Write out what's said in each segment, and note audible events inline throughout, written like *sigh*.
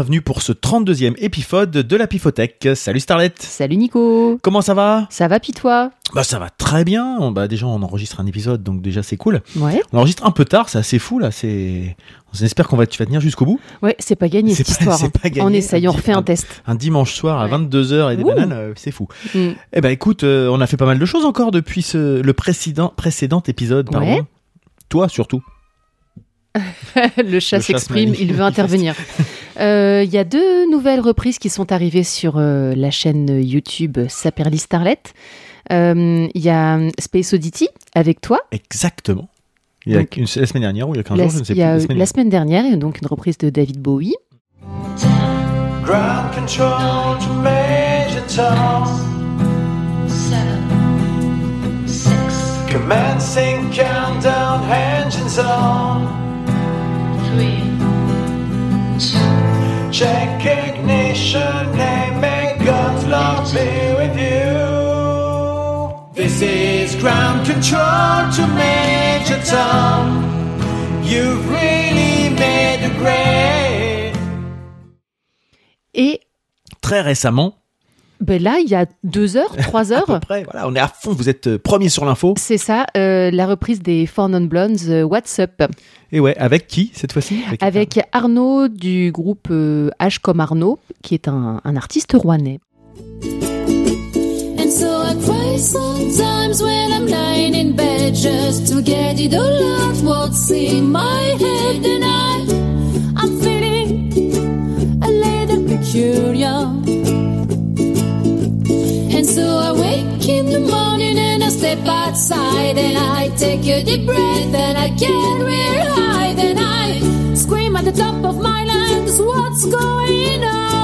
bienvenue pour ce 32e épisode de la Pifothèque. Salut Starlet Salut Nico Comment ça va? Ça va pis toi? Bah ça va très bien, On- bah déjà on enregistre un épisode donc déjà c'est cool. Ouais, On enregistre un peu tard, c'est assez fou là, c'est... On espère qu'on va, tu vas tenir jusqu'au bout. ouais, c'est pas gagné C'est cette pas- histoire. c'est pas gagné. On essaye, on refait un test. Un dimanche soir à Ouais. 22h et des Ouh. bananes, euh, c'est fou. Mm. Eh ben écoute, euh, on a fait pas mal de choses encore depuis ce, le précédent, précédent épisode. Pardon. Ouais. Toi surtout. *laughs* Le chat s'exprime, se il veut *laughs* intervenir. Euh, Il y a deux nouvelles reprises qui sont arrivées sur euh, la chaîne YouTube Saperly Starlet. Euh, Il y a Space Oddity avec toi. Exactement. Il y a Donc- une, la semaine dernière ou il y a 15 La- jours, je ne sais plus. y a la semaine la semaine dernière, et donc une reprise de David Bowie. Ground control to Major Tom. seven, six, Commencing countdown, engines on. three, Check ignition, and may God's love be with you. This is ground control to Major Tom. You've really made a great. Et Très récemment, ben là, il y a deux heures, *laughs* trois à peu heures, près, voilà, on est à fond, vous êtes euh, premiers sur l'info. c'est ça, euh, la reprise des Four Non Blondes, euh, What's Up Et ouais, avec qui cette fois-ci? Avec Arnaud du groupe euh, H comme Arnaud, qui est un, un artiste rouennais. And so I cry sometimes when I'm lying in bed just to get it all out what's in my head. And I, I'm feeling a little peculiar. And so I wake in the morning and I step outside and I take a deep breath and I get scream at the top of my lungs, what's going on?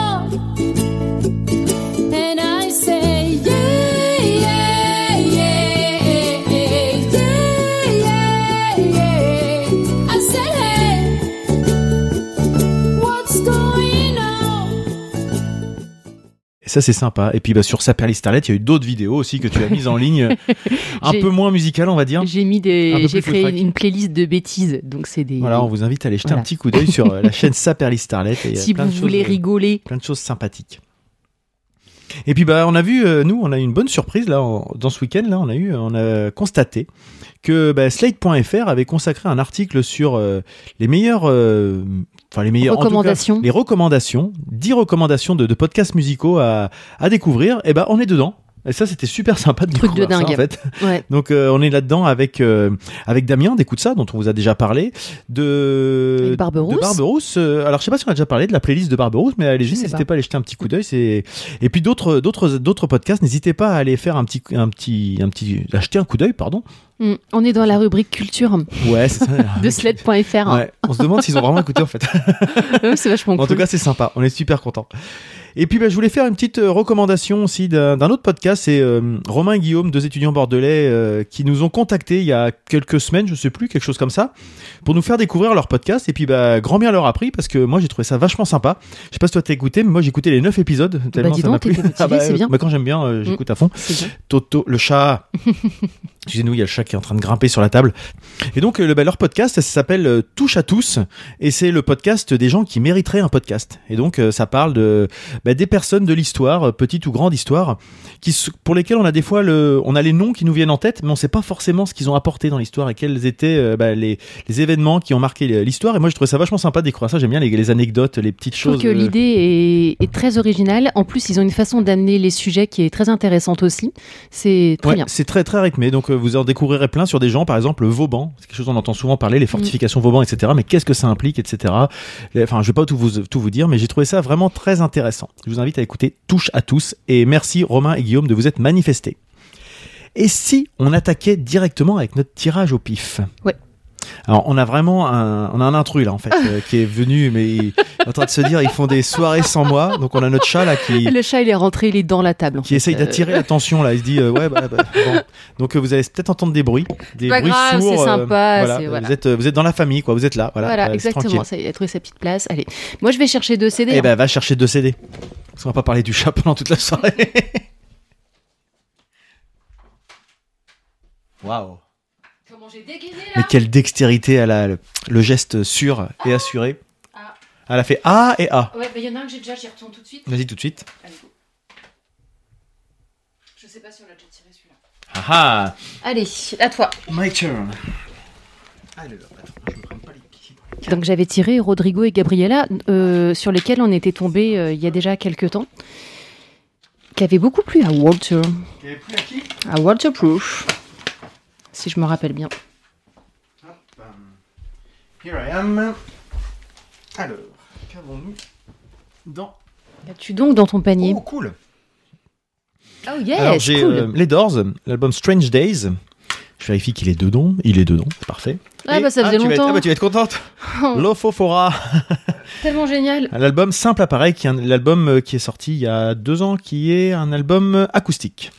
Ça c'est sympa. Et puis bah, sur Saperly Starlet, il y a eu d'autres vidéos aussi que tu as mises en ligne, *laughs* un peu moins musicales on va dire. J'ai mis des, j'ai créé une playlist de bêtises, donc c'est des. Voilà, on vous invite à aller jeter Voilà. un petit coup d'œil sur euh, la *laughs* chaîne Saperly Starlet. et a si plein vous de voulez choses, euh, rigoler. plein de choses sympathiques. Et puis bah on a vu, euh, nous on a eu une bonne surprise là en- dans ce week-end là, on a eu, on a constaté que bah, Slate.fr avait consacré un article sur euh, les meilleurs, euh, enfin les meilleurs en tout cas, Recommandations. les recommandations, 10 recommandations de, de podcasts musicaux à, à découvrir. Et ben on est dedans. Et ça c'était super sympa de Truc de découvrir ça, dingue. en fait. Ouais. *laughs* Donc euh, on est là-dedans avec euh, avec Damien d'écoute ça dont on vous a déjà parlé de Avec Barberousse. de Barberousse. Euh, alors je sais pas si on a déjà parlé de la playlist de Barberousse mais allez n'hésitez pas. pas à aller jeter un petit coup d'œil et puis d'autres d'autres d'autres podcasts n'hésitez pas à aller faire un petit un petit un petit acheter un coup d'œil pardon. Mm. On est dans la rubrique culture Ouais, ça. de sled.fr. Ouais, on se demande s'ils ont vraiment écouté en fait. *laughs* c'est vachement En cool. tout cas, c'est sympa. On est super content. Et puis, bah, je voulais faire une petite euh, recommandation aussi d'un autre podcast. C'est euh, Romain et Guillaume, deux étudiants bordelais, euh, qui nous ont contactés il y a quelques semaines, je sais plus, quelque chose comme ça, pour nous faire découvrir leur podcast. Et puis, bah, grand bien leur a pris parce que moi, j'ai trouvé ça vachement sympa. Je sais pas si toi t'as écouté, mais moi, j'ai écouté les neuf épisodes tellement dis ça m'a donc, plu. motivé, *laughs* bah, bien. Mm. bah, quand j'aime bien, euh, j'écoute à fond. Toto, le chat. *laughs* Excusez-nous, il y a le chat qui est en train de grimper sur la table. Et donc, euh, le, bah, leur podcast, ça s'appelle euh, Touche à tous. Et c'est le podcast des gens qui mériteraient un podcast. Et donc, euh, ça parle de, bah, des personnes de l'histoire, petite ou grande histoire, qui, pour lesquelles on a des fois le, on a les noms qui nous viennent en tête, mais on sait pas forcément ce qu'ils ont apporté dans l'histoire et quels étaient euh, bah, les, les événements qui ont marqué l'histoire. Et moi, je trouvais ça vachement sympa de découvrir ça. J'aime bien les, les anecdotes, les petites Je trouve choses. que l'idée est, est très originale. En plus, ils ont une façon d'amener les sujets qui est très intéressante aussi. C'est très Ouais, bien. c'est très très rythmé. Donc vous en découvrirez plein sur des gens, par exemple Vauban. C'est quelque chose dont on entend souvent parler, Mm. les fortifications Vauban, etc. Mais qu'est-ce que ça implique, etc. Et, Enfin, je vais pas tout vous tout vous dire, mais j'ai trouvé ça vraiment très intéressant. Je vous invite à écouter Touche à tous et merci Romain et Guillaume de vous être manifestés. Et si on attaquait directement avec notre tirage au pif? Ouais. Alors on a vraiment un, on a un intrus là en fait euh, qui est venu mais il est en train de se dire ils font des soirées sans moi donc on a notre chat là qui *laughs* Le chat, il est rentré, il est dans la table. en qui fait. essaye Euh, d'attirer l'attention là. Il se dit euh, ouais bah, bah, bon. Donc vous allez peut-être entendre des bruits, des bruits grave, sourds. c'est sympa, voilà. Vous êtes vous êtes dans la famille quoi. Vous êtes là. Voilà, Voilà, exactement. Ça, il a trouvé sa petite place. Allez, moi, je vais chercher deux CD. Eh hein. ben va chercher deux CD. Parce qu'on va pas parler du chat pendant toute la soirée. *laughs* Waouh. Mais quelle dextérité elle a le, le geste sûr et assuré. Elle a fait A et A. Ouais, il y en a un que j'ai déjà, j'y retourne tout de suite. Vas-y tout de suite. Allez, go. Je sais pas si on l'a déjà tiré celui-là. Ah Allez, à toi. ah My turn. Alors, attends, je me prends pas les. Donc j'avais tiré Rodrigo et Gabriela, euh, sur lesquels on était tombé euh, il y a déjà quelques temps, qui avait beaucoup plu à Walter, y avait plus à qui? À Waterproof, si je me rappelle bien. Here I am. Alors, qu'avons-nous dans... As-tu donc dans ton panier Oh, cool. Oh yes, Alors, j'ai cool. euh, les Doors, l'album Strange Days. Je vérifie qu'il est dedans. Il est dedans, c'est parfait. Ah Et- bah, ça faisait tu vas être- longtemps. ah bah tu vas être contente. *laughs* L'Ophofora. Tellement génial. *laughs* L'album Simple Appareil, qui est un- l'album euh, qui est sorti il y a deux ans, qui est un album euh, acoustique.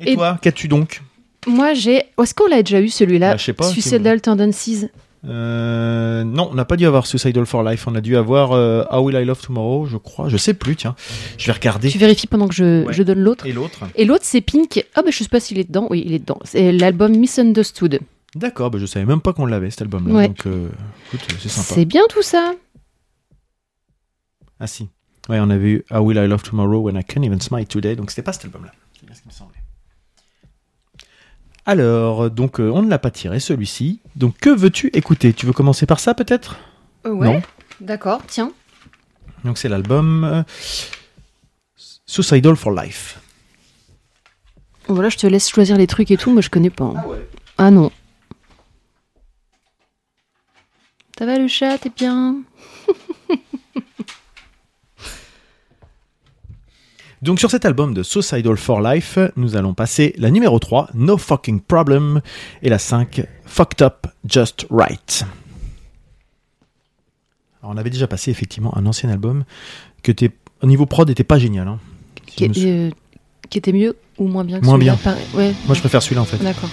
Et, Et- toi, qu'as-tu donc Moi j'ai... Est-ce qu'on l'a déjà eu celui-là Bah, je sais pas, Suicidal Tendencies. Euh, non, on n'a pas dû avoir Suicidal for Life. On a dû avoir euh, How Will I Love Tomorrow, je crois. Je sais plus, tiens. Je vais regarder. Tu vérifies pendant que je, Ouais. je donne l'autre. Et l'autre Et l'autre c'est Pink. Ah bah je sais pas s'il est dedans. Oui, il est dedans. C'est l'album Misunderstood. D'accord, bah, je savais même pas qu'on l'avait cet album-là. Ouais. Donc, euh, écoute, c'est sympa. C'est bien tout ça. Ah si. Ouais, on avait eu How Will I Love Tomorrow When I Can't Even Smile Today. Donc, c'était pas cet album-là. C'est bien ce qui me semblait. Alors, donc, euh, on ne l'a pas tiré, celui-ci. Donc, que veux-tu écouter? Tu veux commencer par ça, peut-être? Ouais. Non. D'accord, tiens. Donc, c'est l'album euh, Suicidal for Life. Voilà, je te laisse choisir les trucs et tout, mais je connais pas. hein. ouais Ah non. Ça va le chat, t'es bien? Donc sur cet album de Suicidal for Life, nous allons passer la numéro 3, No Fucking Problem, et la 5, Fucked Up Just Right. Alors on avait déjà passé effectivement un ancien album que t'es, au niveau prod était pas génial. hein. Si qui, euh, qui était mieux ou moins bien que Moins celui-là bien. Ouais, Moi je préfère celui-là en fait. d'accord.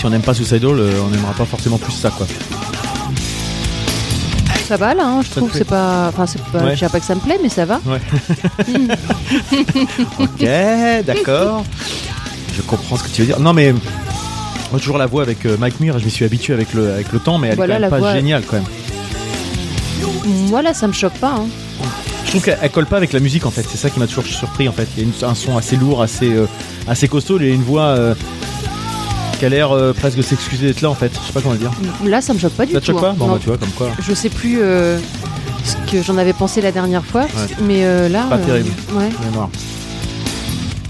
Si on n'aime pas Suicidal, euh, on n'aimera pas forcément plus ça quoi. Ça va là, hein, je trouve. C'est pas. Enfin, c'est pas. Ouais. Je dirais pas que ça me plaît, mais ça va. *laughs* Ok, d'accord. Je comprends ce que tu veux dire. Non mais moi toujours la voix avec euh, Mike Muir, je m'y suis habitué avec le, avec le temps, mais elle Voilà, est quand même pas voix- géniale quand même. Moi là, ça me choque pas. hein. Je trouve qu'elle elle colle pas avec la musique en fait, c'est ça qui m'a toujours surpris en fait. Il y a une- un son assez lourd, assez, euh, assez costaud, et une voix euh, qui a l'air euh, presque de s'excuser d'être là en fait. Je sais pas comment le dire. Là, ça me choque pas du Ça te tout. choque pas hein. Bon Non. bah tu vois comme quoi. Je sais plus euh, ce que j'en avais pensé la dernière fois, mais euh, là. Pas terrible. Ouais.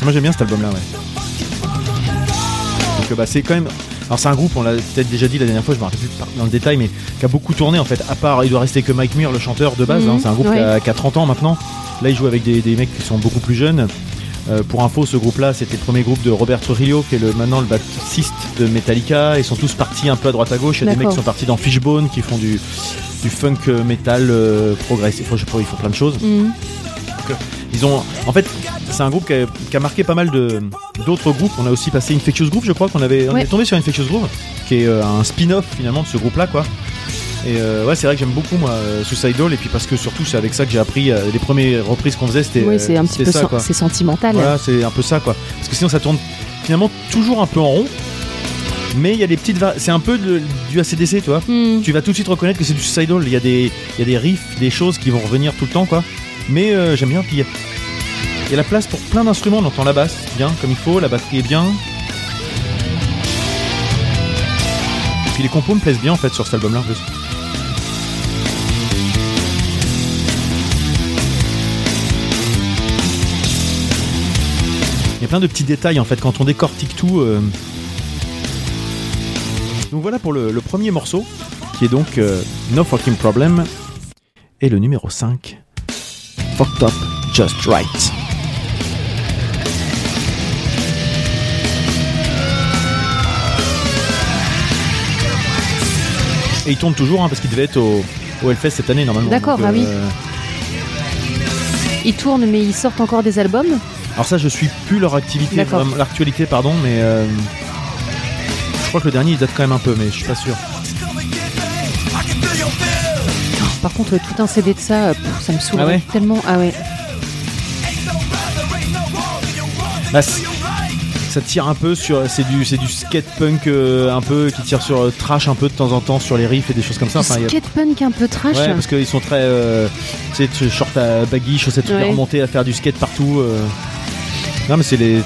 Moi j'aime bien cet album là ouais. Donc euh, bah c'est quand même. Alors c'est un groupe, on l'a peut-être déjà dit la dernière fois, je me rappelle plus par- dans le détail, mais qui a beaucoup tourné en fait. À part, il doit rester que Mike Muir, le chanteur de base. Mhm, hein. c'est un groupe qui, a, ouais. qui a 30 ans maintenant. Là, il joue avec des, des mecs qui sont beaucoup plus jeunes. Euh, pour info, ce groupe-là, c'était le premier groupe de Robert Trujillo, qui est le, maintenant le bassiste de Metallica. Ils sont tous partis un peu à droite à gauche. Il y a des mecs qui sont partis dans Fishbone, qui font du, du funk euh, metal euh, progressif. Enfin, je sais pas, ils font plein de choses. Mhm. Ils ont, en fait, c'est un groupe qui a, qui a marqué pas mal de d'autres groupes. On a aussi passé Infectious Groove, je crois qu'on avait, on Ouais. est tombé sur Infectious Groove, qui est un spin-off finalement de ce groupe-là, quoi. Et euh, ouais, c'est vrai que j'aime beaucoup moi euh, Suicidal, et puis parce que surtout c'est avec ça que j'ai appris euh, les premières reprises qu'on faisait, c'était Oui, c'est un petit peu ça, sen- quoi. c'est sentimental. Voilà, c'est un peu ça, quoi. Parce que sinon ça tourne finalement toujours un peu en rond. Mais il y a des petites, c'est un peu de- du ACDC, tu vois Hmm. tu vas tout de suite reconnaître que c'est du Suicidal. Il y a des, il y a des riffs, des choses qui vont revenir tout le temps, quoi. Mais euh, j'aime bien. Puis il y a- la place pour plein d'instruments. On entend la basse bien, comme il faut. La batterie est bien. Et puis les compos me plaisent bien en fait sur cet album-là. en plus. Plein de petits détails en fait quand on décortique tout. euh, donc voilà pour le, le premier morceau, qui est donc euh, No Fucking Problem. Et le numéro 5, Fucked Up Just Right. Et il tourne toujours, hein, parce qu'il devait être au, au Hellfest cette année normalement. D'accord, Donc, ah oui. euh, Ils tournent, mais ils sortent encore des albums? Alors ça, je suis plus leur activité, l'actualité, pardon, mais euh, je crois que le dernier il date quand même un peu, mais je suis pas sûr. Par contre, tout un CD de ça, euh, ça me saoule Ah ouais tellement. Ah ouais. Bah, c- ça tire un peu sur, c'est du, c'est du skate punk euh, un peu qui tire sur euh, trash un peu de temps en temps sur les riffs et des choses comme ça. Enfin, il y a- skate punk un peu trash. Ouais, parce qu'ils sont très. Euh, tu sais, short à baggy, chaussettes super Ouais. remontées, à faire du skate partout. euh. Non, mais c'est les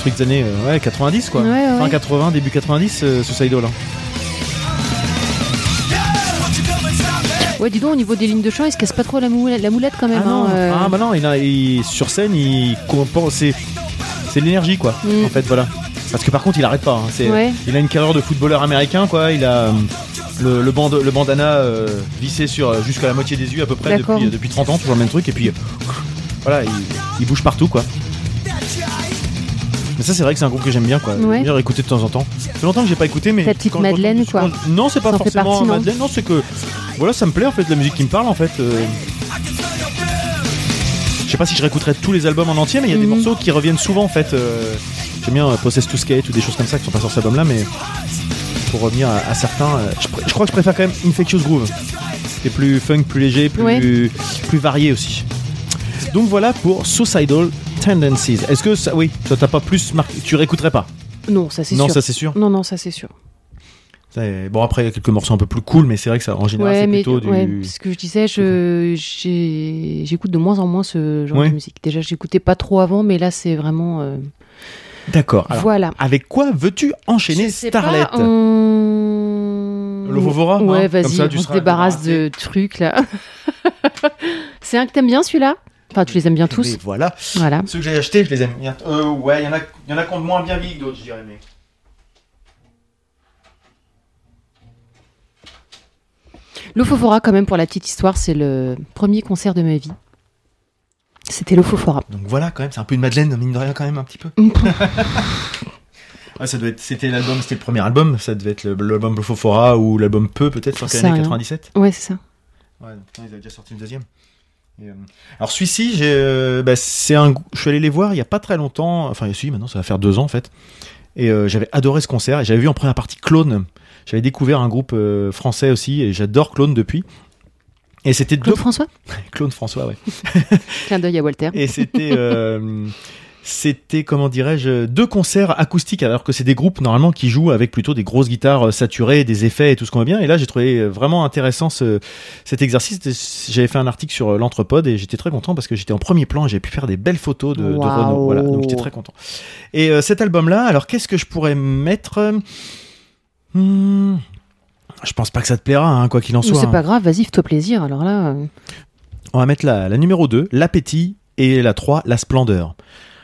trucs des années euh, ouais, 90, quoi. Ouais, Fin ouais. 80, début 90, euh, Suicidal. hein. Ouais, dis donc, au niveau des lignes de chant, il se casse pas trop la, moulette, la moulette quand même. Ah non, hein, euh. ah, bah non il a, il- sur scène, il compense. C'est, c'est de l'énergie, quoi. Mm. En fait, voilà. Parce que par contre, il arrête pas. hein. C'est, Ouais. Il a une carrière de footballeur américain, quoi. Il a euh, le, le, bandana euh, vissé sur euh, jusqu'à la moitié des yeux à peu près D'accord. depuis, depuis 30 ans, toujours le même truc. Et puis, euh, voilà, il, il bouge partout, quoi. Mais ça, c'est vrai que c'est un groupe que j'aime bien, quoi. Ouais. J'aime écouter de temps en temps. Ça fait longtemps que j'ai pas écouté, mais. Ta petite quand- Madeleine, quand- quoi. non, c'est pas forcément partie, Madeleine. Non, c'est que. Voilà, ça me plaît, en fait, la musique qui me parle, en fait. euh. Je sais pas si je réécouterai tous les albums en entier, mais il y a des Mhm. morceaux qui reviennent souvent, en fait. euh. J'aime bien euh, Possess to Skate ou des choses comme ça qui sont pas sur cet album-là, mais pour revenir à, à certains, euh, je, crois que je préfère quand même Infectious Groove. C'est plus funk, plus léger, plus, Ouais. plus varié aussi. Donc voilà pour Suicidal Tendencies. Est-ce que ça, oui, ça t'a pas plus marqué Tu réécouterais pas? Non, ça c'est Non, sûr. ça c'est sûr? Non, non, ça c'est sûr. Bon après il y a quelques morceaux un peu plus cool, mais c'est vrai que ça en général Ouais, c'est plutôt du. ouais, ce que je disais, j'écoute de moins en moins ce genre Ouais. de musique. Déjà, j'écoutais pas trop avant, mais là, c'est vraiment. euh, D'accord. Voilà. avec quoi veux-tu enchaîner Je sais Starlet pas, on... Le Vovora, Ouais, vas-y, on se débarrasse de trucs là. *laughs* c'est un que t'aimes bien celui-là? Enfin, tu les aimes bien tous. Mais voilà. Voilà. Ceux que j'ai achetés, je les aime bien. Euh, ouais, il y en a, y en a qui ont moins bien vieilli que d'autres, je dirais. Mais... L'Ofofora, quand même, pour la petite histoire, c'est le premier concert de ma vie. C'était l'Ofofora. Donc voilà, quand même, c'est un peu une Madeleine, mine de rien, quand même, un petit peu. *laughs* Ah, ça devait être, c'était l'album, c'était le premier album, ça devait être le- l'album Fofora ou l'album Peu, peut-être, sur Ça, quelle année rien. 97 Ouais, c'est ça. Ouais, donc ils avaient déjà sorti le deuxième. Euh, alors celui-ci, j'ai, euh, bah, c'est un, je suis allé les voir il y a pas très longtemps, enfin si, maintenant ça va faire deux ans en fait. Et euh, j'avais adoré ce concert et j'avais vu en première partie Clone. J'avais découvert un groupe euh, français aussi et j'adore Clone depuis. Et c'était deux *laughs* Claude François? Clone François, ouais. Clin d'œil à Walter. Et c'était, euh, *laughs* c'était comment dirais-je, deux concerts acoustiques alors que c'est des groupes normalement qui jouent avec plutôt des grosses guitares euh, saturées, des effets et tout ce qu'on va bien. Et là, j'ai trouvé euh, vraiment intéressant ce, cet exercice. J'avais fait un article sur euh, l'entrepode et j'étais très content parce que j'étais en premier plan et j'ai pu faire des belles photos de. Renault. Voilà, donc j'étais très content. Et euh, cet album-là, alors qu'est-ce que je pourrais mettre Hmm, Je pense pas que ça te plaira, hein, quoi qu'il en soit. C'est hein. pas grave, vas-y, fais-toi plaisir. Alors là, euh, On va mettre la, la numéro 2, l'appétit, et la 3, la splendeur.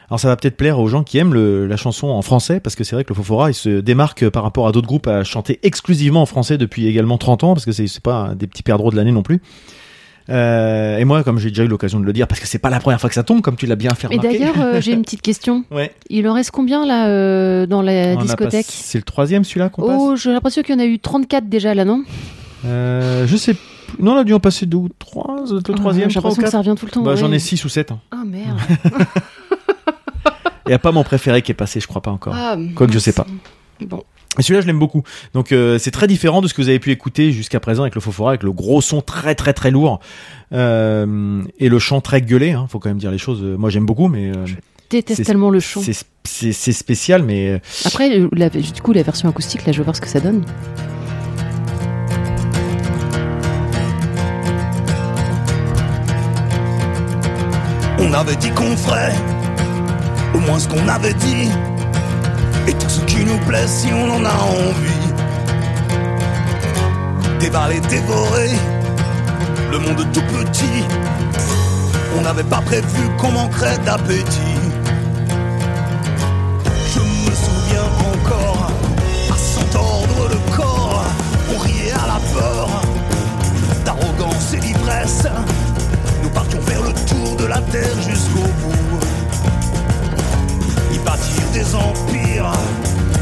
Alors ça va peut-être plaire aux gens qui aiment le- la chanson en français, parce que c'est vrai que le Fofora, il se démarque par rapport à d'autres groupes à chanter exclusivement en français depuis également 30 ans, parce que c'est pas des petits perdreaux de l'année non plus. Euh, et moi, comme j'ai déjà eu l'occasion de le dire, parce que c'est pas la première fois que ça tombe, comme tu l'as bien fait Mais remarquer. d'ailleurs, euh, j'ai une petite question. *laughs* ouais. Il en reste combien là euh, dans la On discothèque? C'est le troisième celui-là qu'on passe? Oh, j'ai l'impression qu'il y en a eu 34 déjà là, non? Je sais. Non, on a dû en passer deux ou trois. Le troisième, Ah, trois J'ai l'impression que ça revient tout le temps. Bah, J'en ai six ou sept. hein. Ah merde. *laughs* Il n'y a pas mon préféré qui est passé, je crois pas encore. Ah, Quoique je sais pas. Bon. Et celui-là, je l'aime beaucoup. Donc, euh, c'est très différent de ce que vous avez pu écouter jusqu'à présent avec le Fofora, avec le gros son très très très lourd euh, et le chant très gueulé. Hein, faut quand même dire les choses. Moi, j'aime beaucoup, mais euh, Déteste C'est- tellement le chant. c'est spécial. Mais Après, la- du coup, la version acoustique, là, je veux voir ce que ça donne. On avait dit qu'on ferait au moins ce qu'on avait dit. Et tout ce qui nous plaît si on en a envie. Dévaler, dévorer le monde tout petit. On n'avait pas prévu qu'on manquerait d'appétit. Je me souviens encore à s'entendre le corps. On riait à la peur d'arrogance et d'ivresse. Nous partions faire le tour de la terre jusqu'au bout des empires,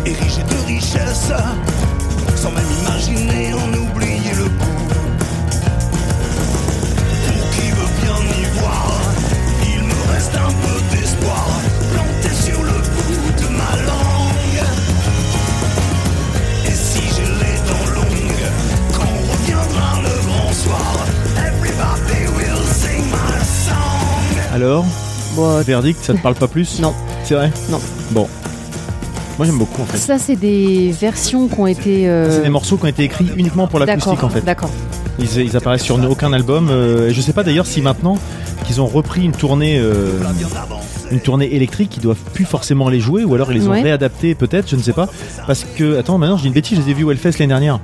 érigés de richesses, sans même imaginer en oublier le goût. Pour qui veut bien y voir, il me reste un peu d'espoir, planté sur le bout de ma langue. Et si j'ai les dents longues, quand on reviendra le grand soir, everybody will sing my song. Alors verdict, ça ne parle pas plus? Non. C'est vrai Non. Bon. Moi j'aime beaucoup en fait. ça, c'est des versions qui ont été. euh, C'est des morceaux qui ont été écrits uniquement pour l'acoustique D'accord, en fait. d'accord. Ils, ils apparaissent sur aucun album. euh, et je sais pas d'ailleurs si maintenant qu'ils ont repris une tournée, euh, une tournée électrique, ils doivent plus forcément les jouer ou alors ils les ont Ouais. réadaptés peut-être, je ne sais pas. Parce que attends, maintenant je dis une bêtise, je les ai vus au Hellfest l'année dernière.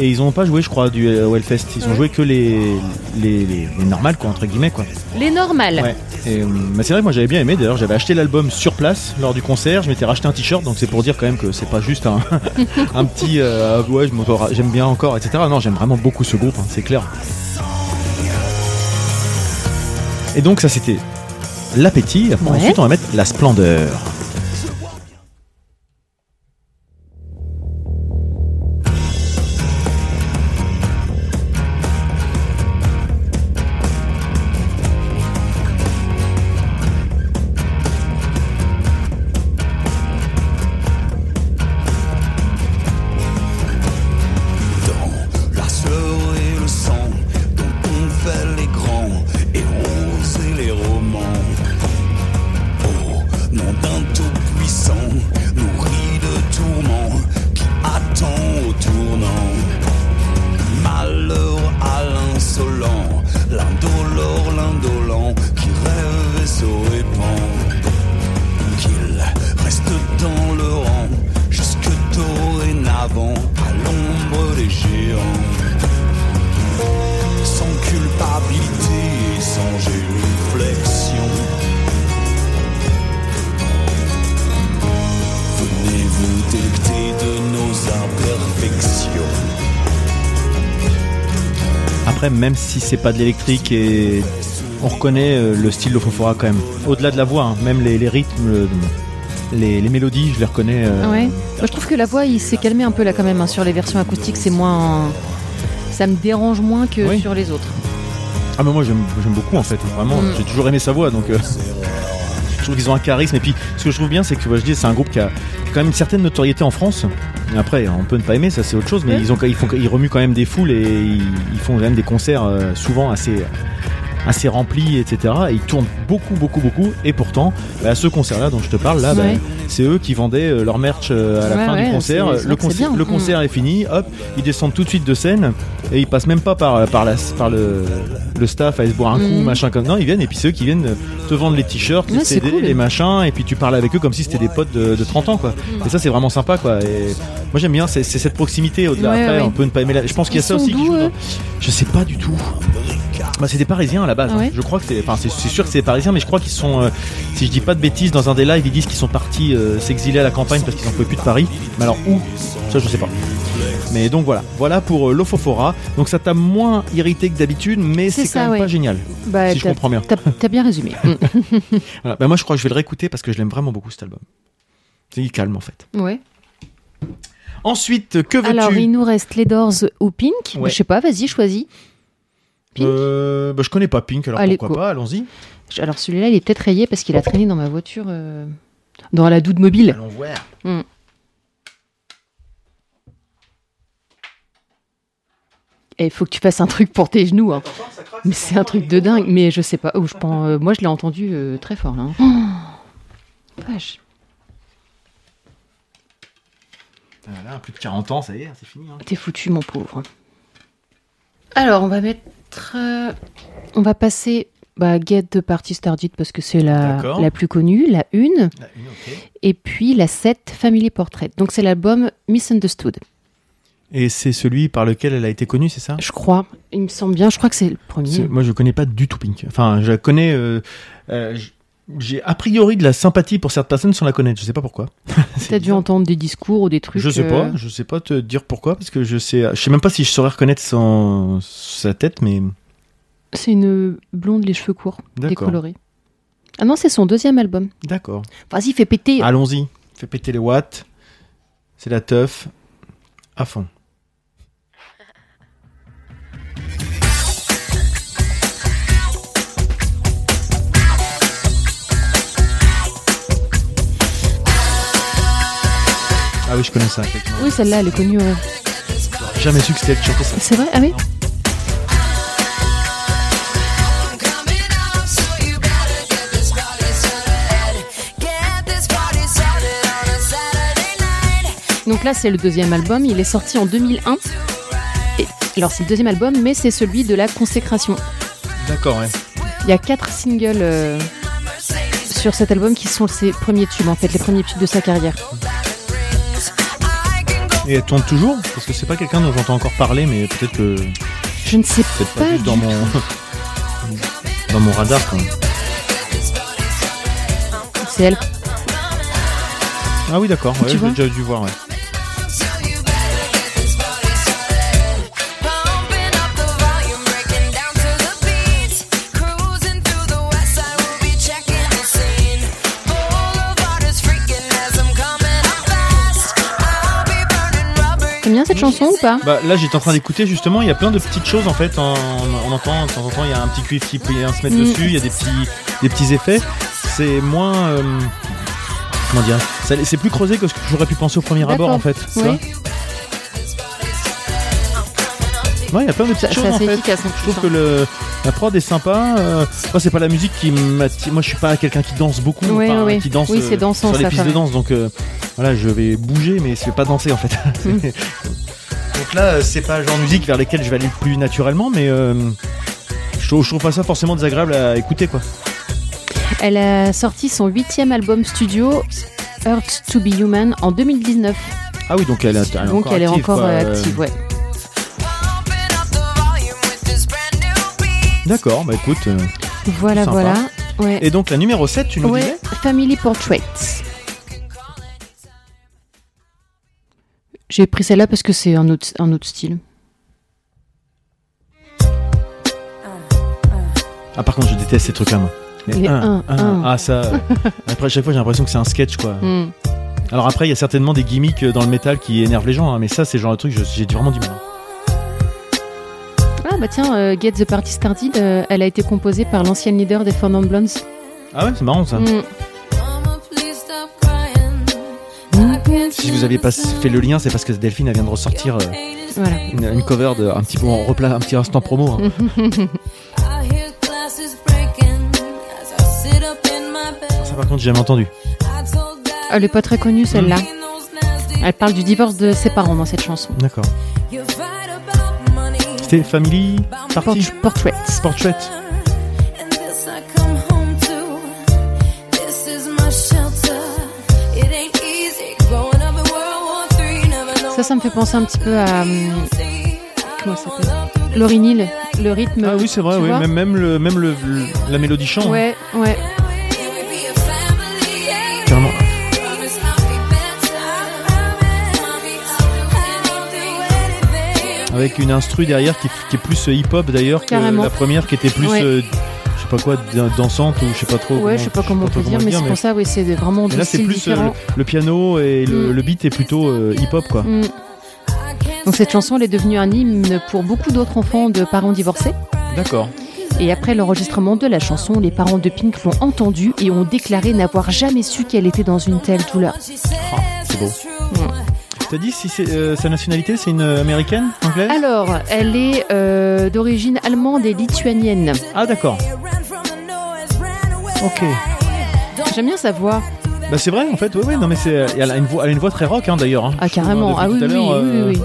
Et ils ont pas joué, je crois, du euh, Hellfest. Ils ont joué que les, les, les, les normales, quoi, entre guillemets, quoi. Les normales. Ouais. Et, euh, bah, c'est vrai que moi j'avais bien aimé. D'ailleurs, j'avais acheté l'album sur place lors du concert. Je m'étais racheté un t-shirt, donc c'est pour dire quand même que c'est pas juste un, *laughs* un petit euh, ouais, j'aime bien encore, etc. Non, j'aime vraiment beaucoup ce groupe, hein, c'est clair. Et donc ça c'était l'appétit. Après, Ouais. Ensuite, on va mettre la splendeur. Après, même si c'est pas de l'électrique et on reconnaît euh, le style de Fofora quand même. Au-delà de la voix, hein, même les, les rythmes, le- les, les mélodies, je les reconnais. euh, Ouais. Je trouve que la voix, il s'est calmé un peu là quand même. hein. Sur les versions acoustiques, c'est moins. Ça me dérange moins que Oui. sur les autres. Ah mais moi j'aime beaucoup en fait, vraiment, Mm. j'ai toujours aimé sa voix donc euh, je trouve qu'ils ont un charisme et puis ce que je trouve bien c'est que je dis c'est un groupe qui a, qui a quand même une certaine notoriété en France. Après on peut ne pas aimer ça c'est autre chose mais Ouais. ils ont ils font ils remuent quand même des foules et ils, ils font quand même des concerts euh, souvent assez assez remplis etc et ils tournent beaucoup beaucoup beaucoup. Et pourtant bah, ce concert là dont je te parle là bah, Ouais. c'est eux qui vendaient euh, leur merch euh, à la Ouais, fin ouais, du concert le concert le Mm. concert est fini hop ils descendent tout de suite de scène et ils passent même pas par par la par le le staff à se boire un coup Mhm. machin comme non ils viennent et puis ceux qui viennent te vendre les t-shirts les CD cool. les machins et puis tu parles avec eux comme si c'était des potes de, de 30 ans quoi. Mm. et ça c'est vraiment sympa quoi. Et moi j'aime bien c'est cette proximité au-delà. Après on peut ne pas aimer la... je pense qu'il y a ça aussi qui joue dans- je sais pas du tout bah, c'est des Parisiens à la base. Ah ouais hein. Je crois que c'est, enfin, c'est, c'est sûr que c'est des Parisiens, mais je crois qu'ils sont, euh, si je dis pas de bêtises, dans un des lives ils disent qu'ils sont partis euh, s'exiler à la campagne parce qu'ils en pouvaient plus de Paris. Mais alors où? Ça je sais pas. Mais donc voilà, voilà pour euh, l'Ofofora. Donc ça t'a moins irrité que d'habitude, mais C'est ça, quand même ouais. pas génial. Bah, si je comprends bien. T'as t'as bien résumé. *laughs* Voilà. Bah, moi je crois que je vais le réécouter parce que je l'aime vraiment beaucoup cet album. C'est il calme en fait. ouais. Ensuite, que veux-tu? Alors, il nous reste les Doors ou Pink. Ouais. Je sais pas, vas-y, choisis. Pink Euh, bah, je connais pas Pink, alors Allez, pourquoi go. pas, allons-y. Alors, celui-là, il est peut-être rayé parce qu'il a traîné dans ma voiture, euh, dans la doude mobile. Allons voir. Mm. Il faut que tu fasses un truc pour tes genoux. hein. Mais c'est un truc de dingue. Mais je sais pas. où je pense, euh, moi, je l'ai entendu euh, très fort là. hein. Oh, vache. Voilà, plus de 40 ans, ça y est, c'est fini. hein. T'es foutu, mon pauvre. Alors, on va mettre. Euh, on va passer. Bah, Get the Party Started parce que c'est la, la plus connue, la une, et puis la 7 Family Portrait. Donc c'est l'album Misunderstood, Et c'est celui par lequel elle a été connue, c'est ça? Je crois. Il me semble bien, je crois que c'est le premier. Moi, je connais pas du tout Pink. Enfin, je connais. euh, euh, j'ai a priori de la sympathie pour certaines personnes sans la connaître. Je sais pas pourquoi. *laughs* T'as dû entendre des discours ou des trucs. Je sais euh, pas. Je sais pas te dire pourquoi parce que je sais. Je sais même pas si je saurais reconnaître sa tête, mais C'est une blonde, les cheveux courts, D'accord. décolorés. Ah non, c'est son deuxième album. d'accord. Vas-y, fais péter. Allons-y. Fais péter les watts. C'est la teuf. À fond. Ah oui, je connais ça, effectivement. Oui, celle-là, elle est connue, jamais su que c'était elle qui chantait ça. C'est vrai? Ah oui Donc là, c'est le deuxième album. Il est sorti en 2001. Alors, c'est le deuxième album, mais c'est celui de la consécration. D'accord, ouais. Il y a quatre singles euh, sur cet album qui sont ses premiers tubes, en fait, les premiers tubes de sa carrière. Et elle tourne toujours Parce que c'est pas quelqu'un dont j'entends encore parler, mais peut-être que. Je ne sais Peut-être pas, pas juste dans du mon. *laughs* dans mon radar, quoi. C'est elle. Ah oui, d'accord, ouais, j'ai déjà dû voir, ouais. Cette chanson ou pas Bah là j'étais en train d'écouter justement, il y a plein de petites choses en fait, en- on entend de temps en temps il y a un petit cuivre qui vient se mettre Mm. dessus, il y a des petits, des petits effets, c'est moins... euh, comment dire ça- C'est plus creusé que ce que j'aurais pu penser au premier abord en fait. Oui. vois Ouais, il y a plein de Ça- petites choses en fait. efficace. Je trouve hein. que le, la prod est sympa. euh, moi, c'est pas la musique qui m'attire. Moi, je suis pas quelqu'un qui danse beaucoup. Oui, enfin, oui, qui danse Oui, euh, dansant, sur les ça, pistes de danse. Donc, euh, voilà, je vais bouger, mais je vais pas danser en fait. Mm. *laughs* donc là, euh, c'est pas le genre de musique vers lesquelles je vais aller le plus naturellement, mais euh, je, trouve, je trouve pas ça forcément désagréable à écouter, quoi. Elle a sorti son huitième album studio, Earth to be Human, en 2019. Ah oui, donc elle, est- elle est Donc encore elle est active, encore quoi. euh, active, ouais. D'accord, bah écoute. euh, Voilà, Sympa. voilà. Ouais. Et donc la numéro 7, tu nous Ouais, disais? Family Portraits. J'ai pris celle-là parce que c'est un autre, un autre style. Ah, par contre, je déteste ces trucs-là, moi. Les Les un, un. Ah, ça. euh, Après, à chaque fois, j'ai l'impression que c'est un sketch, quoi. Hmm. Alors après, il y a certainement des gimmicks euh, dans le métal qui énervent les gens, hein, mais ça, c'est le genre de truc, j'ai vraiment du mal. Ah bah tiens, euh, Get the Party Started, euh, elle a été composée par l'ancienne leader des Four Non Blondes. Ah ouais, c'est marrant ça. Hmm. Si vous aviez pas fait le lien, c'est parce que Delphine elle vient de ressortir euh, Voilà. une, une cover de un petit peu en replat, un petit instant promo. hein. *laughs* Ça par contre, j'ai jamais entendu. Elle est pas très connue celle-là. nasty. Elle parle du divorce de ses parents dans cette chanson. D'accord. C'était Family Party Port- Portraits. Ça, ça me fait penser un petit peu à hum, comment ça s'appelle? Laurie Neal, le rythme. Ah oui, c'est vrai, oui. Même, même, le, même le, le- la mélodie chant. hein. Ouais, ouais. Carrément. Avec une instru derrière qui, qui est plus euh, hip-hop d'ailleurs que Carrément. la première qui était plus, Ouais. euh, sais pas quoi, dan- dansante ou je sais pas trop. Ouais, je sais pas comment on peut dire, mais c'est mais- pour ça, oui, c'est vraiment deux là, c'est plus euh, le, le piano et le, Mm. le beat est plutôt euh, hip-hop quoi. Mm. Donc cette chanson, elle est devenue un hymne pour beaucoup d'autres enfants de parents divorcés. D'accord. Et après l'enregistrement de la chanson, les parents de Pink l'ont entendue et ont déclaré n'avoir jamais su qu'elle était dans une telle douleur. Ah, c'est beau. T'as dit si euh, sa nationalité, c'est une américaine, anglaise? Alors, elle est euh, d'origine allemande et lituanienne. Ah d'accord. Ok. J'aime bien sa voix. Bah c'est vrai en fait. Ouais ouais. Non mais c'est. Elle a une voix, elle a une voix très rock hein, d'ailleurs. hein. Ah carrément. Ah oui, oui, oui, oui, euh, oui.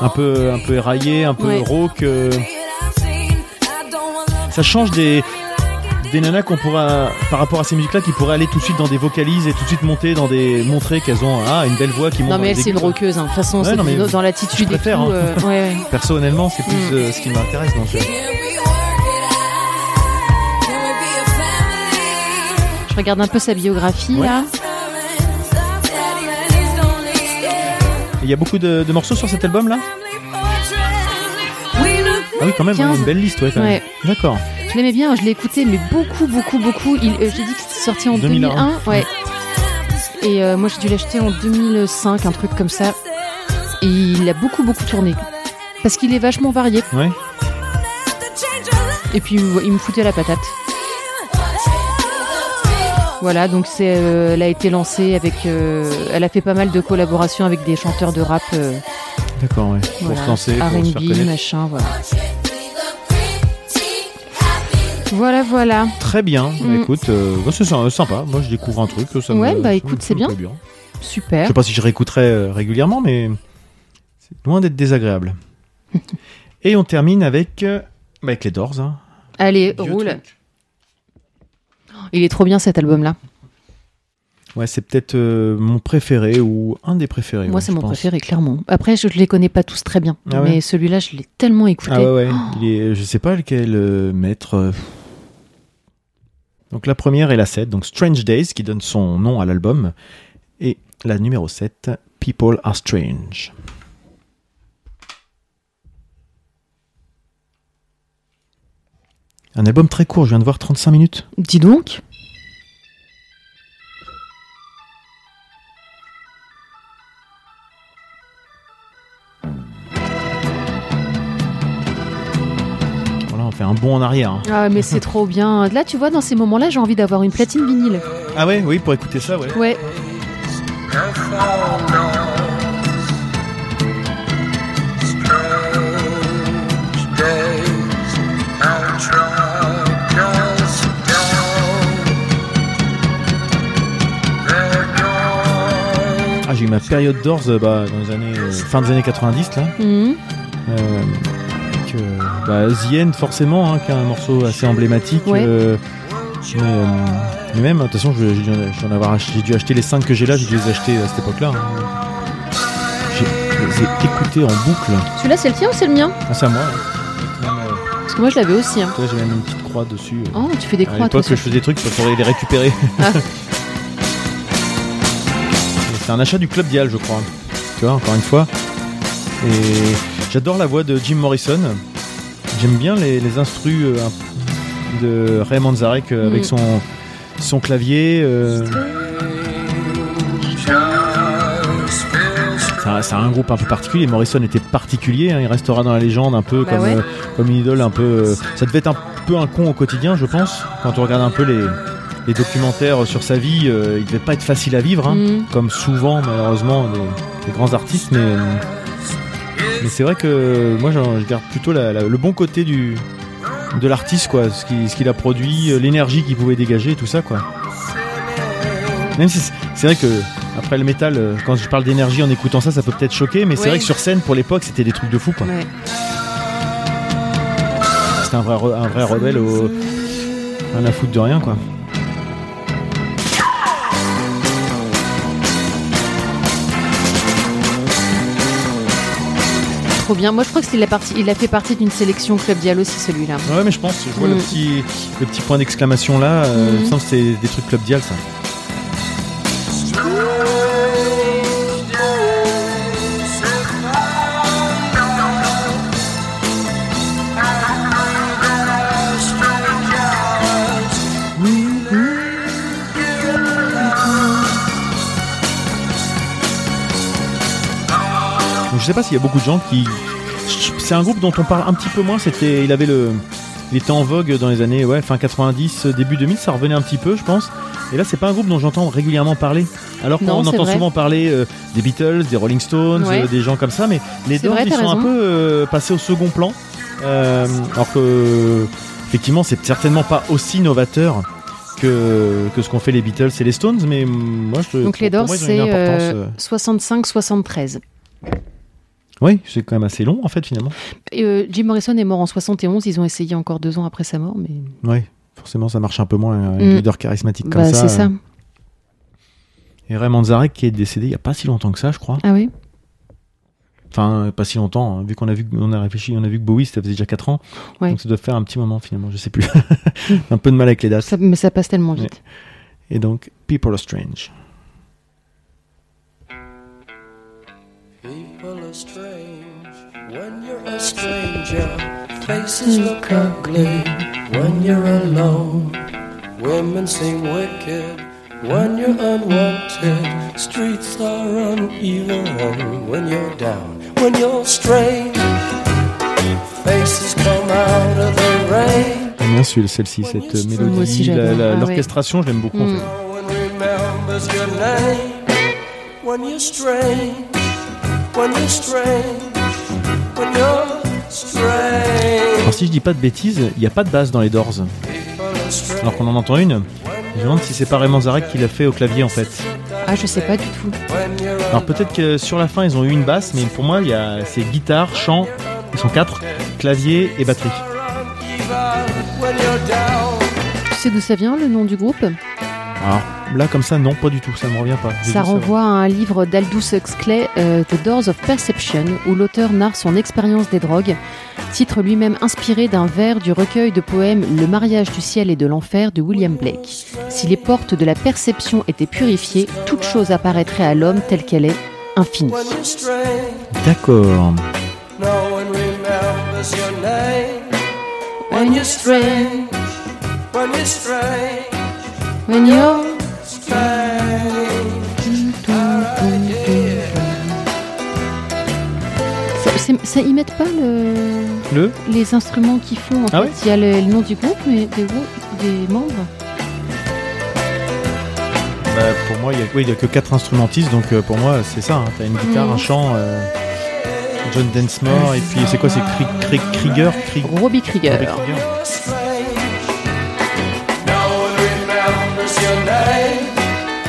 Un peu, un peu éraillé, un peu Ouais. rauque. euh, ça change des des nanas qu'on pourra par rapport à ces musiques là qui pourraient aller tout de suite dans des vocalises et tout de suite monter dans des montrer qu'elles ont ah une belle voix qui monte Non mais elle c'est une hein. De toute façon, Ouais, c'est non, mais dans- l'attitude je et tout. préfère, hein. euh, ouais. *laughs* Personnellement, c'est plus Mm. ce qui m'intéresse donc. Regarde un peu sa biographie Ouais. là. Il y a beaucoup de, de morceaux sur cet album là? Ah oui quand même, ouais, 15. une belle liste ouais quand même. Ouais. D'accord. Je l'aimais bien, je l'ai écouté, mais beaucoup, beaucoup, beaucoup. Il, euh, J'ai dit que c'était sorti en 2001. 2001. ouais. Et euh, moi, j'ai dû l'acheter en 2005, un truc comme ça. Et il a beaucoup, beaucoup tourné. Parce qu'il est vachement varié. Ouais. Et puis, il me foutait la patate. Voilà, donc c'est, euh, elle a été lancée avec. euh, elle a fait pas mal de collaborations avec des chanteurs de rap. euh, D'accord ouais. Pour voilà, se lancer, pour se faire connaître. machin, voilà. Voilà, voilà. Très bien. Bah, Mm. écoute, euh, bah, c'est sy- sympa. Moi je découvre un truc. Ça Ouais, bah, ça écoute, me- c'est ça me bien. plaît Je Super. sais pas si je réécouterai euh, régulièrement, mais c'est loin d'être désagréable. *laughs* Et on termine avec, euh, bah, avec les Doors. hein. Allez, Vieux roule. truc. Il est trop bien cet album-là. Ouais, c'est peut-être euh, mon préféré ou un des préférés. Moi, ouais, c'est mon pense. préféré, clairement. Après, je ne les connais pas tous très bien. Ah ouais mais celui-là, je l'ai tellement écouté. Ah ouais, ouais. Il est, je sais pas lequel euh, mettre. euh. Donc la première est la 7, donc Strange Days, qui donne son nom à l'album. Et la numéro 7, People Are Strange. Un album très court, je viens de voir 35 minutes. Dis donc. Voilà, on fait un bond en arrière. hein. Ah, mais c'est trop bien. Là, tu vois, dans ces moments-là, j'ai envie d'avoir une platine vinyle. Ah ouais, oui, pour écouter ça, ouais. Ouais. J'ai eu ma période d'Ors euh, bah, dans les années, euh, fin des années 90, là. Avec, euh, bah, The End, forcément, hein, qui est un morceau assez emblématique. Ouais. mais, mais même, de toute façon, j'ai dû, dû en avoir ach- j'ai dû acheter les 5 que j'ai là, j'ai dû les acheter à cette époque-là. hein. J'ai- écoutés en boucle. Celui-là, c'est le tien ou c'est le mien? Ah, c'est à moi. euh, Parce que moi, je l'avais aussi. hein. j'ai même une petite croix dessus. Oh, tu fais des à croix, toi. l'époque, je faisais des trucs, il faudrait les récupérer. Ah. *laughs* C'est un achat du Club Dial, je crois. Tu vois, encore une fois. Et j'adore la voix de Jim Morrison. J'aime bien les, les instrus euh, de Ray Manzarek euh, avec Mm. son, son clavier. euh. C'est un- un, groupe un peu particulier. Morrison était particulier. hein. Il restera dans la légende un peu Bah comme, ouais. euh, comme une idole. Un peu, euh, ça devait être un peu un con au quotidien, je pense. Quand on regarde un peu les, les documentaires sur sa vie, euh, il devait pas être facile à vivre. hein Mhm. comme souvent malheureusement des grands artistes mais mais c'est vrai que moi je garde plutôt la- la- le bon côté du de l'artiste quoi ce qu'il a produit euh, l'énergie qu'il pouvait dégager tout ça quoi même si c'est- vrai que après le métal euh, quand je parle d'énergie en écoutant ça ça peut peut-être choquer mais c'est vrai que sur scène pour l'époque c'était des trucs de fou quoi Ouais. c'était un vrai un vrai rebelle au rien à foutre de rien quoi Trop bien. Moi, je crois que c'est la partie. Il a fait partie d'une sélection Club Dial aussi, celui-là. Ouais, mais je pense, je vois le Mm. petit, le petit point d'exclamation là. euh, Mm. C'est des trucs Club Dial, ça. Sais pas s'il y a beaucoup de gens qui. C'est un groupe dont on parle un petit peu moins. C'était, il avait le, il était en vogue dans les années, ouais, fin 90, début 2000. Ça revenait un petit peu, je pense. Et là, c'est pas un groupe dont j'entends régulièrement parler. Alors qu'on entend vrai. souvent parler euh, des Beatles, des Rolling Stones, Ouais. euh, des gens comme ça, mais les Doors ils sont un peu euh, passés au second plan. Alors que, effectivement, c'est certainement pas aussi novateur que, que ce qu'ont fait les Beatles et les Stones, mais moi, je Donc les Doors, c'est une importance. euh, euh, 65-73. Oui, c'est quand même assez long en fait finalement. Et, euh, Jim Morrison est mort en 71. Ils ont essayé encore deux ans après sa mort, mais Oui, forcément ça marche un peu moins euh, un Mm. leader charismatique comme bah, ça. c'est ça. Et Ray Manzarek qui est décédé il y a pas si longtemps que ça, je crois. Ah oui. Enfin, euh, pas si longtemps, hein, vu qu'on a vu, on a réfléchi, on a vu que Bowie, ça faisait déjà 4 ans. Ouais. Donc ça doit faire un petit moment finalement, je sais plus. *laughs* un peu de mal avec les dates. Ça- mais ça passe tellement vite. Et donc, People Are Strange. People are strange when you're a stranger. Faces look ugly when you're alone. Women seem wicked when you're unwanted. Streets are uneven when you're down. When you're strange, faces come out of the rain. J'aime bien celle-ci, cette mélodie, Ah l'orchestration, je l'aime beaucoup en Mm. fait. Name when you're strange. When you're strange. Alors si je dis pas de bêtises, il n'y a pas de basse dans les Doors. Alors qu'on en entend une. Je me demande si c'est pas Ray Manzarek qui l'a fait au clavier en fait. Ah, je sais pas du tout. Alors peut-être que sur la fin ils ont eu une basse, mais pour moi il y a c'est guitare, chant, ils sont quatre, clavier et batterie. Tu sais d'où ça vient le nom du groupe? Alors là comme ça non pas du tout, ça me revient pas. Ça savoir. renvoie à un livre d'Aldous Huxley, euh, The Doors of Perception, où l'auteur narre son expérience des drogues, titre lui-même inspiré d'un vers du recueil de poèmes Le mariage du ciel et de l'enfer de William Blake. Si les portes de la perception étaient purifiées, toute chose apparaîtrait à l'homme telle qu'elle est, infinie. D'accord. no one remembers your name. When you're strange, When you're strange, when you're Ça, ça imite pas le... Le les instruments qu'ils font. En Ah fait, ouais il y a le, le nom du groupe, mais des, groupes- des membres. bah, pour moi il y a oui, il y a que quatre instrumentistes donc euh, pour moi c'est ça. hein. T'as une guitare, un chant, euh, John Densmore et puis c'est quoi c'est Kri- Kri- Krieger, Kri- Robbie Krieger. Robbie Krieger.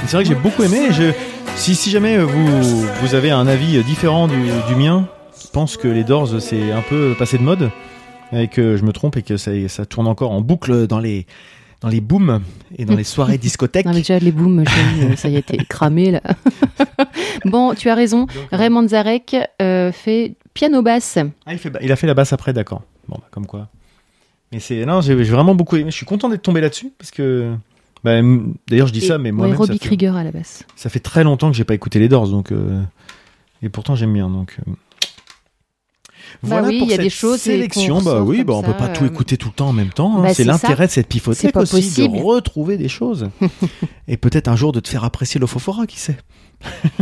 C'est vrai que j'ai beaucoup aimé. et Je, si, si jamais euh, vous, vous avez un avis différent du, du mien, qui pense que les Doors c'est un peu passé de mode et que je me trompe et que ça, ça tourne encore en boucle dans les dans les booms et dans les soirées *laughs* discothèques. Non, mais déjà, les booms, euh, ça y est, t'es cramé là. *laughs* bon, tu as raison. Raymond Zarek euh, fait piano-basse. Ah, il, fait, il a fait la basse après, d'accord. Bon, bah, comme quoi. Mais c'est non, j'ai j'ai vraiment beaucoup aimé. Je suis content d'être tombé là-dessus parce que. Bah, D'ailleurs, je dis ça, mais moi-même, Robbie Krieger à la basse. ça fait très longtemps que j'ai pas écouté les Doors, donc. euh, Et pourtant, j'aime bien, donc. euh. Bah oui, pour il y a cette des choses sélection. Bah oui, bah on peut ça, pas tout euh, écouter tout le temps en même temps. hein. bah, c'est l'intérêt de cette C'est pifothèque aussi, possible. de retrouver des choses. *laughs* et peut-être un jour de te faire apprécier le Fofora, qui sait. *laughs*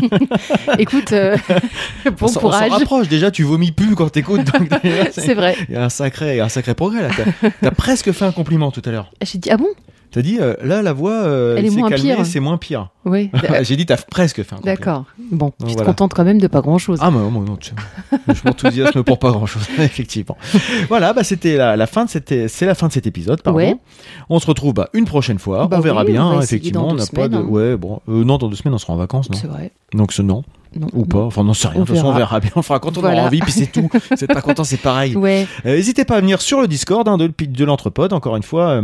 Écoute, euh, *laughs* bon on s'en- on courage. rapproche. Déjà, tu vomis plus quand t'écoutes. C'est vrai. Il y a un sacré, un sacré progrès là. T'as- T'as presque fait un compliment tout à l'heure. J'ai dit, ah bon? T'as dit euh, là la voix, euh, Elle il est moins calmé, pire. c'est moins pire. Oui. *laughs* J'ai dit t'as presque fait un. D'accord. Bon, tu te voilà. contentes quand même de pas grand-chose. Ah moi, moi non, tu- je m'enthousiasme pour pas grand chose, *laughs* effectivement. Voilà, bah c'était la, la fin de cette, c'est la fin de cet épisode, pardon. Ouais. On se retrouve bah, une prochaine fois, Bah on verra oui, bien, on effectivement. dans on n'a pas de, hein. ouais, bon, euh, non, dans deux semaines on sera en vacances, non? C'est vrai. Donc ce non Non. ou pas, enfin non, c'est rien. On De toute façon, on verra. bien. On fera quand on Voilà. aura envie, puis c'est tout. C'est pas content, c'est pareil. *laughs* Ouais. Euh, N'hésitez pas à venir sur le Discord hein, de, de l'Entrepode, encore une fois. euh,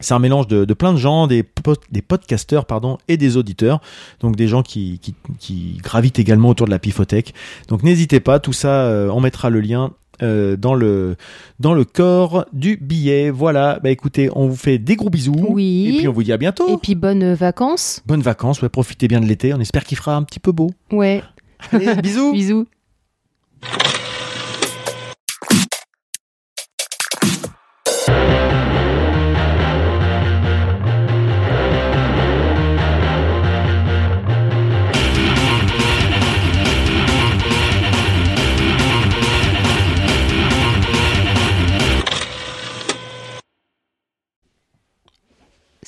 c'est un mélange de, de plein de gens, des, pod- des podcasteurs pardon, et des auditeurs, donc des gens qui, qui, qui gravitent également autour de la pifothèque. Donc n'hésitez pas, tout ça, euh, on mettra le lien euh, dans, le, dans le corps du billet. Voilà, bah écoutez, on vous fait des gros bisous. Oui. Et puis on vous dit à bientôt. Et puis bonnes vacances. Bonnes vacances, ouais, profitez bien de l'été, on espère qu'il fera un petit peu beau. Ouais. Allez, bisous *laughs* Bisous.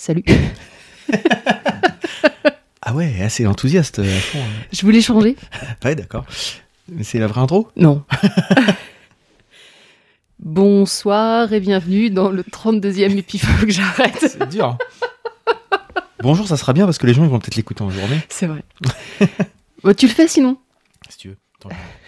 Salut. *laughs* Ah ouais, assez enthousiaste à fond. hein. Je voulais changer. Ouais, d'accord. Mais c'est la vraie intro? Non. *laughs* Bonsoir et bienvenue dans le 32e épi. Faut que j'arrête. C'est dur. Bonjour, ça sera bien parce que les gens ils vont peut-être l'écouter en journée. C'est vrai. Bah, tu le fais sinon? Si tu veux. Attends, je-